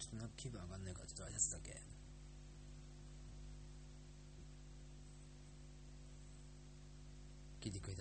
ちょっとなんか気分上がんないから、ちょっと挨拶だけ。聞いてくれて